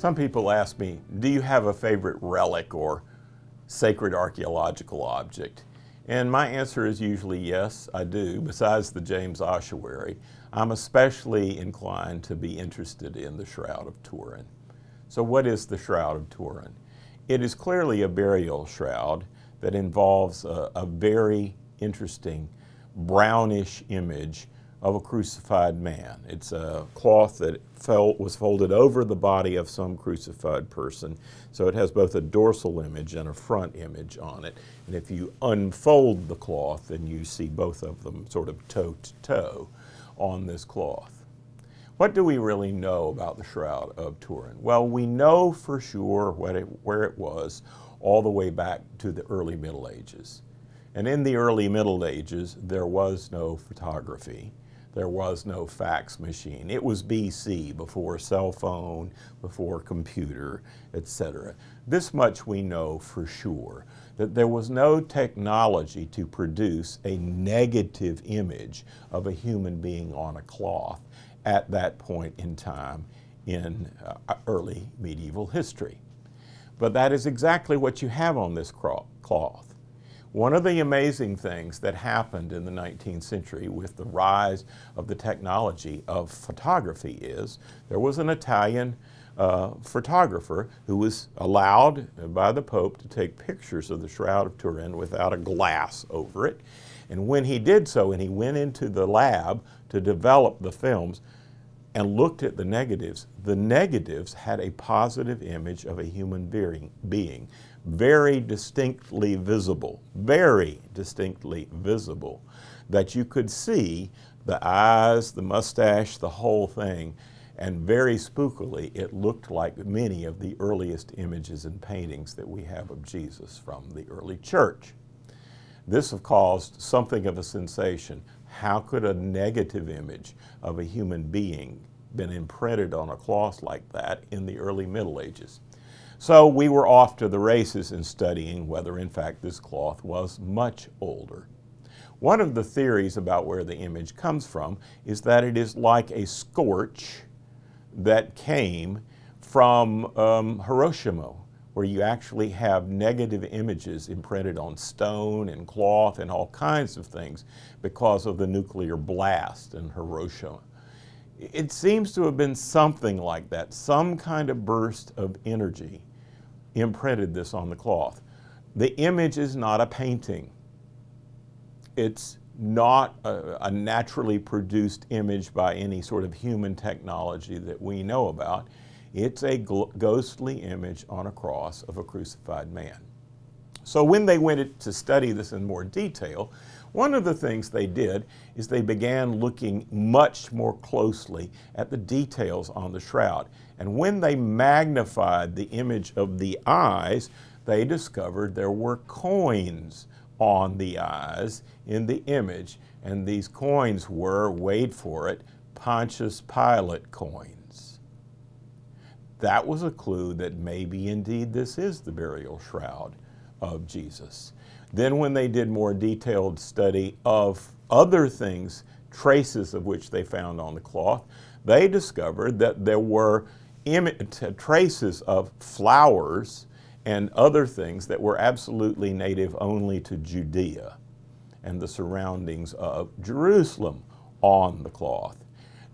Some people ask me, do you have a favorite relic or sacred archaeological object? And my answer is usually yes, I do. Besides the James ossuary, I'm especially inclined to be interested in the Shroud of Turin. So, what is the Shroud of Turin? It is clearly a burial shroud that involves a, a very interesting brownish image of a crucified man. It's a cloth that felt, was folded over the body of some crucified person. So it has both a dorsal image and a front image on it. And if you unfold the cloth, then you see both of them sort of toe to toe on this cloth. What do we really know about the Shroud of Turin? Well, we know for sure it, where it was all the way back to the early Middle Ages. And in the early Middle Ages, there was no photography there was no fax machine. It was BC, before cell phone, before computer, etc. This much we know for sure, that there was no technology to produce a negative image of a human being on a cloth at that point in time in uh, early medieval history. But that is exactly what you have on this cloth. One of the amazing things that happened in the 19th century with the rise of the technology of photography is there was an Italian uh, photographer who was allowed by the Pope to take pictures of the Shroud of Turin without a glass over it. And when he did so, and he went into the lab to develop the films, and looked at the negatives, the negatives had a positive image of a human being, very distinctly visible, very distinctly visible, that you could see the eyes, the mustache, the whole thing. And very spookily, it looked like many of the earliest images and paintings that we have of Jesus from the early church. This have caused something of a sensation. How could a negative image of a human being been imprinted on a cloth like that in the early Middle Ages? So we were off to the races in studying whether in fact this cloth was much older. One of the theories about where the image comes from is that it is like a scorch that came from um, Hiroshima, where you actually have negative images imprinted on stone and cloth and all kinds of things because of the nuclear blast in Hiroshima. It seems to have been something like that, some kind of burst of energy imprinted this on the cloth. The image is not a painting. It's not a, a, naturally produced image by any sort of human technology that we know about. It's a ghostly image on a cross of a crucified man. So when they went to study this in more detail, one of the things they did is they began looking much more closely at the details on the shroud. And when they magnified the image of the eyes, they discovered there were coins on the eyes in the image. And these coins were, wait for it, Pontius Pilate coins. That was a clue that maybe indeed this is the burial shroud of Jesus. Then, when they did more detailed study of other things, traces of which they found on the cloth, they discovered that there were traces of flowers and other things that were absolutely native only to Judea and the surroundings of Jerusalem on the cloth.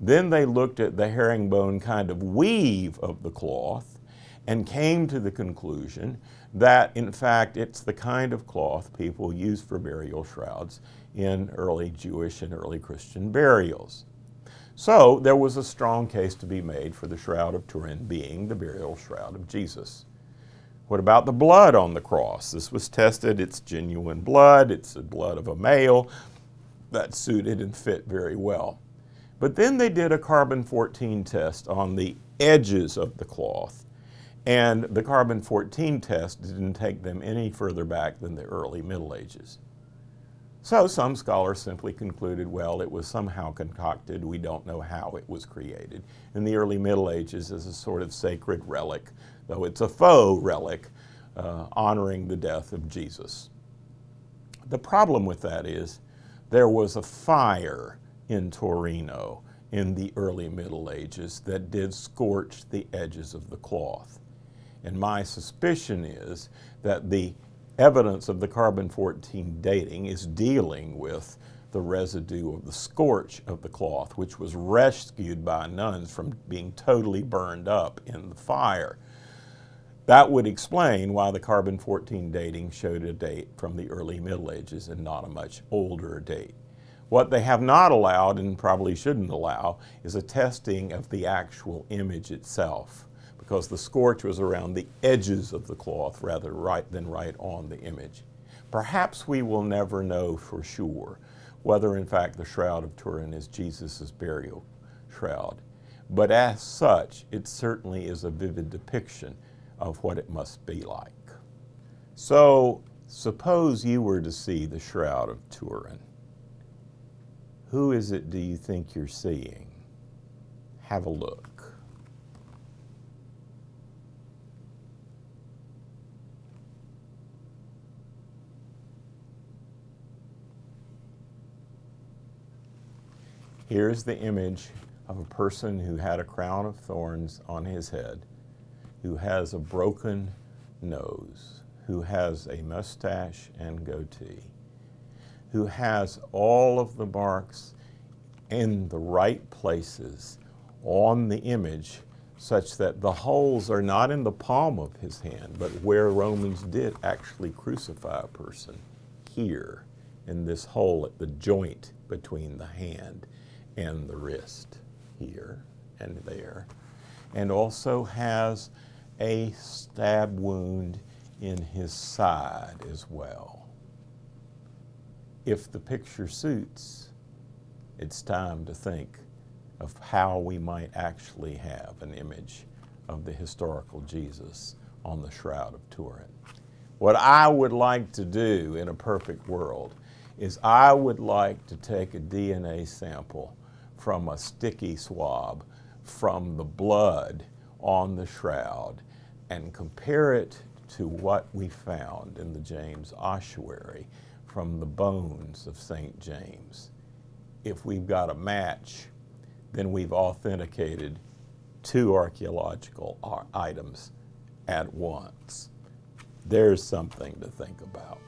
Then they looked at the herringbone kind of weave of the cloth and came to the conclusion that in fact it's the kind of cloth people used for burial shrouds in early Jewish and early Christian burials. So there was a strong case to be made for the Shroud of Turin being the burial shroud of Jesus. What about the blood on the cross? This was tested. It's genuine blood, it's the blood of a male. That suited and fit very well. But then they did a carbon 14 test on the edges of the cloth and the carbon 14 test didn't take them any further back than the early Middle Ages. So some scholars simply concluded, well, it was somehow concocted. We don't know how it was created. In the early Middle Ages, as a sort of sacred relic, though it's a faux relic, uh, honoring the death of Jesus. The problem with that is there was a fire in Torino in the early Middle Ages that did scorch the edges of the cloth. And my suspicion is that the evidence of the carbon 14 dating is dealing with the residue of the scorch of the cloth, which was rescued by nuns from being totally burned up in the fire. That would explain why the carbon 14 dating showed a date from the early Middle Ages and not a much older date. What they have not allowed, and probably shouldn't allow, is a testing of the actual image itself, because the scorch was around the edges of the cloth rather right than right on the image. Perhaps we will never know for sure whether in fact the Shroud of Turin is Jesus' burial shroud. But as such, it certainly is a vivid depiction of what it must be like. So, suppose you were to see the Shroud of Turin. Who is it do you think you're seeing? Have a look. Here's the image of a person who had a crown of thorns on his head, who has a broken nose, who has a mustache and goatee, who has all of the marks in the right places on the image such that the holes are not in the palm of his hand, but where Romans did actually crucify a person, here in this hole at the joint between the hand and the wrist here and there, and also has a stab wound in his side as well. If the picture suits, it's time to think of how we might actually have an image of the historical Jesus on the Shroud of Turin. What I would like to do in a perfect world is I would like to take a DNA sample from a sticky swab from the blood on the shroud and compare it to what we found in the James ossuary from the bones of St. James. If we've got a match, then we've authenticated two archaeological items at once. There's something to think about.